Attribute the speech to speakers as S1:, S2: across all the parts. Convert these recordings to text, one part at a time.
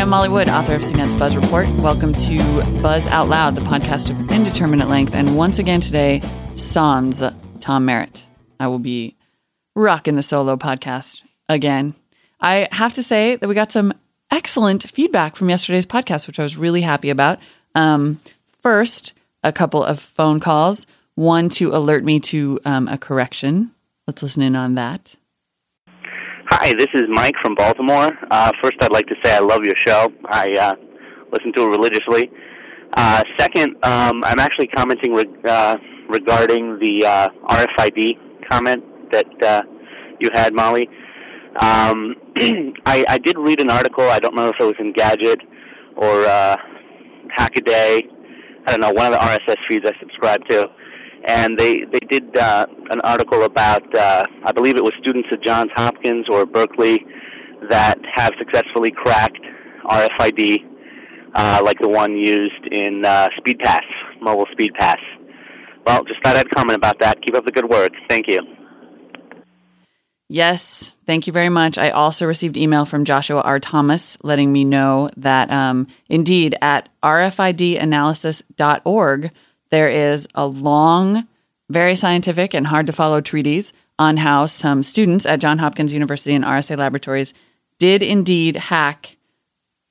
S1: I'm Molly Wood, author of CNET's Buzz Report. Welcome to Buzz Out Loud, the podcast of indeterminate length. And once again today, sans Tom Merritt. I will be rocking the solo podcast again. I have to say that we got some excellent feedback from yesterday's podcast, which I was really happy about. Um, first, a couple of phone calls, one to alert me to um, a correction. Let's listen in on that.
S2: Hi, this is Mike from Baltimore. Uh, first, I'd like to say I love your show. I uh, listen to it religiously. Uh, second, um, I'm actually commenting re- uh, regarding the uh, RFID comment that uh, you had, Molly. Um, I, I did read an article. I don't know if it was in Gadget or uh, Hackaday. I don't know one of the RSS feeds I subscribe to, and they they did uh, an article about uh, I believe it was students at Johns Hopkins or Berkeley that have successfully cracked RFID, uh, like the one used in uh, SpeedPass, mobile SpeedPass. Well, just thought I'd comment about that. Keep up the good work. Thank you.
S1: Yes, thank you very much. I also received email from Joshua R. Thomas letting me know that um, indeed at rfidanalysis.org, there is a long, very scientific and hard to follow treatise on how some students at Johns Hopkins University and RSA Laboratories did indeed hack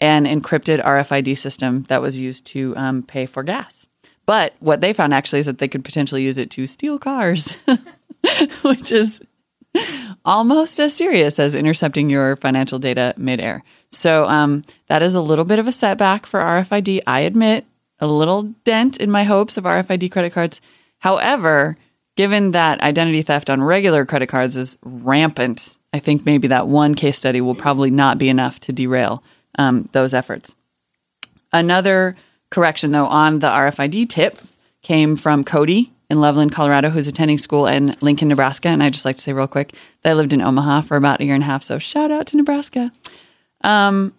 S1: an encrypted RFID system that was used to um, pay for gas. But what they found actually is that they could potentially use it to steal cars, which is almost as serious as intercepting your financial data midair. So um, that is a little bit of a setback for RFID. I admit a little dent in my hopes of RFID credit cards. However, given that identity theft on regular credit cards is rampant, I think maybe that one case study will probably not be enough to derail um, those efforts. Another correction, though, on the RFID tip came from Cody in Loveland, Colorado, who's attending school in Lincoln, Nebraska. And I just like to say real quick that I lived in Omaha for about a year and a half. So shout out to Nebraska. Um,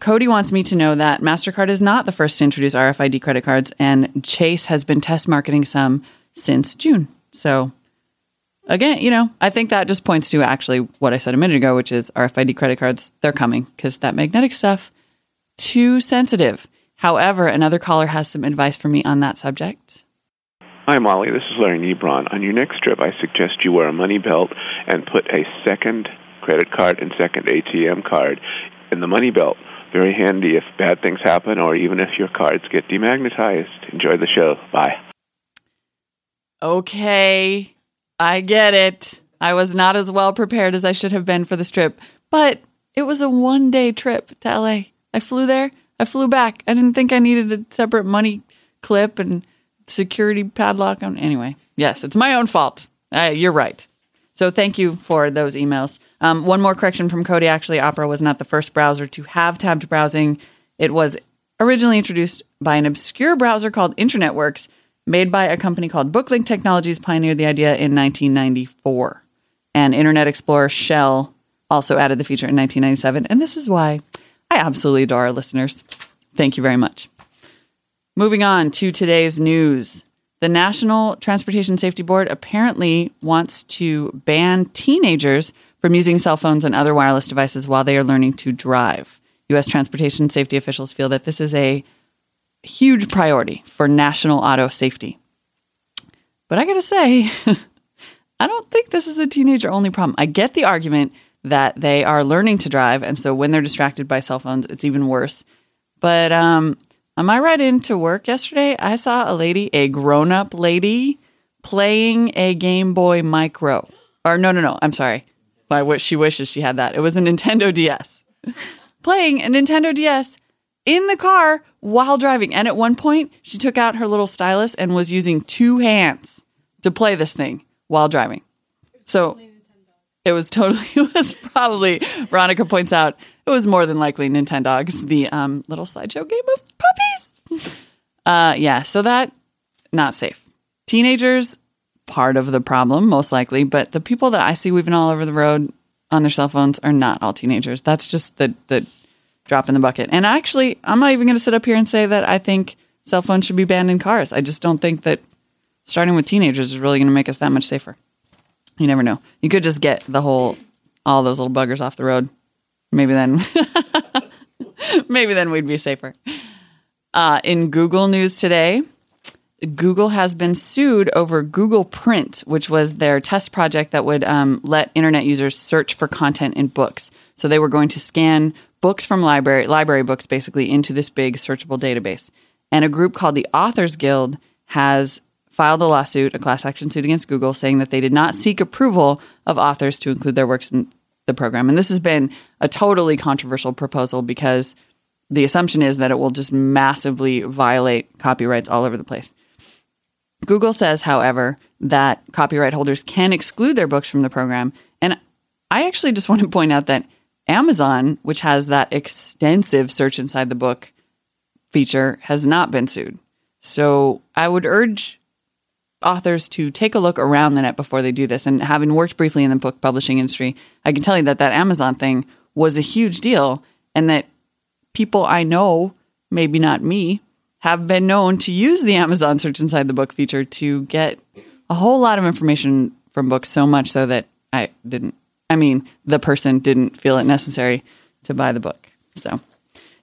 S1: Cody wants me to know that MasterCard is not the first to introduce RFID credit cards, and Chase has been test marketing some since June. So, again, you know, I think that just points to actually what I said a minute ago, which is RFID credit cards, they're coming because that magnetic stuff, too sensitive. However, another caller has some advice for me on that subject.
S3: Hi, Molly. This is Larry Nebron. On your next trip, I suggest you wear a money belt and put a second credit card and second ATM card in the money belt. Very handy if bad things happen or even if your cards get demagnetized. Enjoy the show. Bye.
S1: Okay, I get it. I was not as well prepared as I should have been for this trip, but it was a one day trip to LA. I flew there, I flew back. I didn't think I needed a separate money clip and security padlock on. Anyway, yes, it's my own fault. Uh, you're right. So thank you for those emails. Um, one more correction from Cody. Actually, Opera was not the first browser to have tabbed browsing. It was originally introduced by an obscure browser called InternetWorks, made by a company called Booklink Technologies, pioneered the idea in 1994. And Internet Explorer Shell also added the feature in 1997. And this is why I absolutely adore our listeners. Thank you very much. Moving on to today's news. The National Transportation Safety Board apparently wants to ban teenagers from using cell phones and other wireless devices while they are learning to drive. U.S. transportation safety officials feel that this is a huge priority for national auto safety. But I gotta say, I don't think this is a teenager only problem. I get the argument that they are learning to drive, and so when they're distracted by cell phones, it's even worse. But um, on my ride into work yesterday, I saw a lady, a grown up lady, playing a Game Boy Micro. Or no, no, no. I'm sorry. I wish she wishes she had that. It was a Nintendo DS. playing a Nintendo DS in the car while driving. And at one point, she took out her little stylus and was using two hands to play this thing while driving. So it was totally, it was probably, Veronica points out, it was more than likely Nintendogs, the um, little slideshow game of puppies. Uh, yeah, so that, not safe. Teenagers, part of the problem, most likely, but the people that I see weaving all over the road on their cell phones are not all teenagers. That's just the, the drop in the bucket. And actually, I'm not even going to sit up here and say that I think cell phones should be banned in cars. I just don't think that starting with teenagers is really going to make us that much safer. You never know. You could just get the whole, all those little buggers off the road. Maybe then Maybe then we'd be safer. Uh, in Google News today, Google has been sued over Google Print, which was their test project that would um, let internet users search for content in books. So they were going to scan books from library library books basically into this big searchable database. And a group called the Authors Guild has filed a lawsuit, a class action suit against Google, saying that they did not seek approval of authors to include their works in the program. And this has been a totally controversial proposal because the assumption is that it will just massively violate copyrights all over the place. Google says, however, that copyright holders can exclude their books from the program. And I actually just want to point out that Amazon, which has that extensive search inside the book feature, has not been sued. So I would urge authors to take a look around the net before they do this. And having worked briefly in the book publishing industry, I can tell you that that Amazon thing was a huge deal and that people I know, maybe not me, have been known to use the Amazon search inside the book feature to get a whole lot of information from books, so much so that I didn't, I mean, the person didn't feel it necessary to buy the book. So,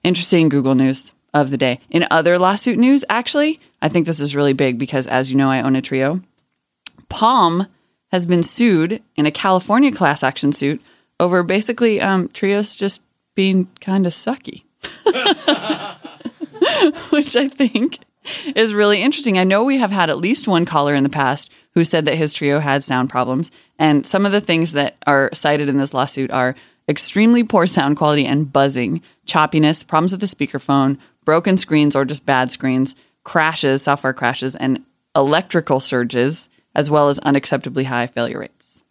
S1: interesting Google news of the day. In other lawsuit news, actually, I think this is really big because, as you know, I own a Treo. Palm has been sued in a California class action suit over basically um, Treos just being kind of sucky. which I think is really interesting. I know we have had at least one caller in the past who said that his Treo had sound problems. And some of the things that are cited in this lawsuit are extremely poor sound quality and buzzing, choppiness, problems with the speakerphone, broken screens or just bad screens, crashes, software crashes, and electrical surges, as well as unacceptably high failure rates.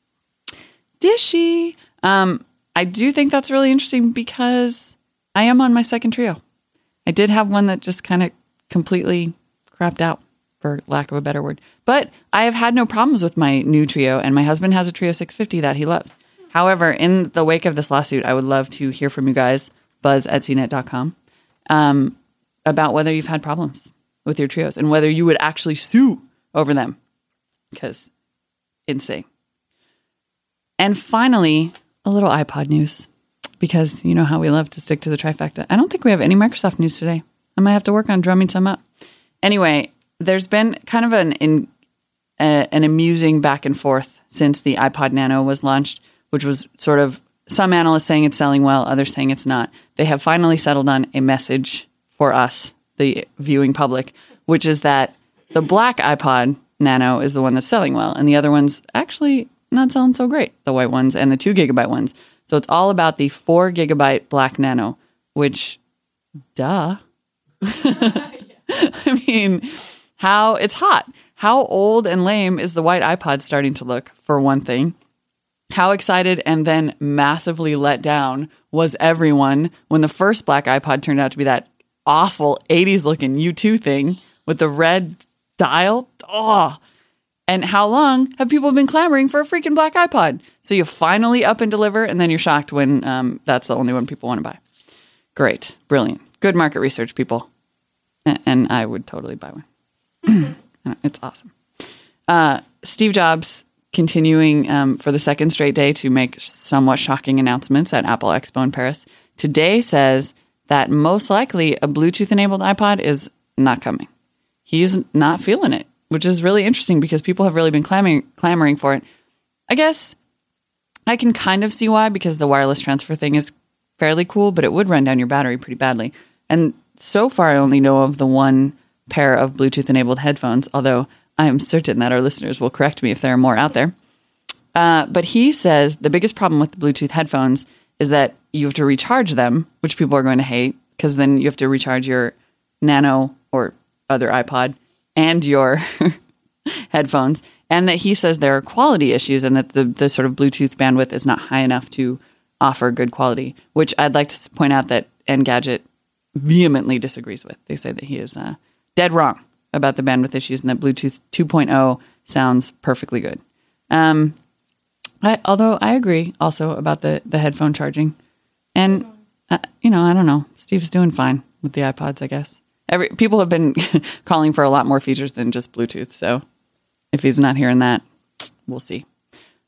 S1: Dishy. Um, I do think that's really interesting because I am on my second Treo. I did have one that just kind of completely crapped out, for lack of a better word. But I have had no problems with my new Treo, and my husband has a Treo 650 that he loves. However, in the wake of this lawsuit, I would love to hear from you guys, buzz at cnet.com, um, about whether you've had problems with your Treos and whether you would actually sue over them. Because insane. And finally, a little iPod news because you know how we love to stick to the trifecta. I don't think we have any Microsoft news today. I might have to work on drumming some up. Anyway, there's been kind of an in, an amusing back and forth since the iPod Nano was launched, which was sort of some analysts saying it's selling well, others saying it's not. They have finally settled on a message for us, the viewing public, which is that the black iPod Nano is the one that's selling well, and the other one's actually not selling so great, the white ones and the two gigabyte ones. So it's all about the four gigabyte Black Nano, which, duh. I mean, how it's hot. How old and lame is the white iPod starting to look, for one thing? How excited and then massively let down was everyone when the first black iPod turned out to be that awful 80s looking U2 thing with the red dial? Oh, and how long have people been clamoring for a freaking black iPod? So you finally up and deliver, and then you're shocked when um, that's the only one people want to buy. Great, brilliant, good market research, people. And I would totally buy one. it's awesome. Uh, Steve Jobs continuing um, for the second straight day to make somewhat shocking announcements at Apple Expo in Paris. Today says that most likely a Bluetooth enabled iPod is not coming. He's not feeling it which is really interesting because people have really been clamoring, clamoring for it. I guess I can kind of see why because the wireless transfer thing is fairly cool, but it would run down your battery pretty badly. And so far, I only know of the one pair of Bluetooth enabled headphones, although I am certain that our listeners will correct me if there are more out there. Uh, but he says the biggest problem with the Bluetooth headphones is that you have to recharge them, which people are going to hate because then you have to recharge your Nano or other iPod and your headphones, and that he says there are quality issues and that the, the sort of Bluetooth bandwidth is not high enough to offer good quality, which I'd like to point out that Engadget vehemently disagrees with. They say that he is uh, dead wrong about the bandwidth issues and that Bluetooth 2.0 sounds perfectly good. Um, I, although I agree also about the, the headphone charging. And, uh, you know, I don't know. Steve's doing fine with the iPods, I guess every people have been calling for a lot more features than just Bluetooth. So if he's not hearing that, we'll see.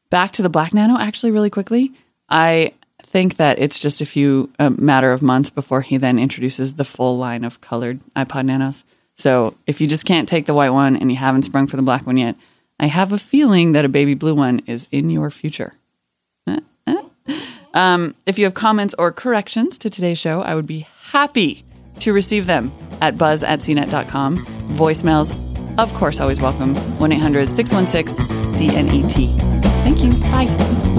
S1: Back to the Black Nano, actually, really quickly. I think that it's just a few a matter of months before he then introduces the full line of colored iPod Nanos. So if you just can't take the white one and you haven't sprung for the black one yet, I have a feeling that a baby blue one is in your future. Um, if you have comments or corrections to today's show, I would be happy to receive them at buzz at cnet.com. Voicemails, of course, always welcome. 1 800 616 CNET. Thank you. Bye.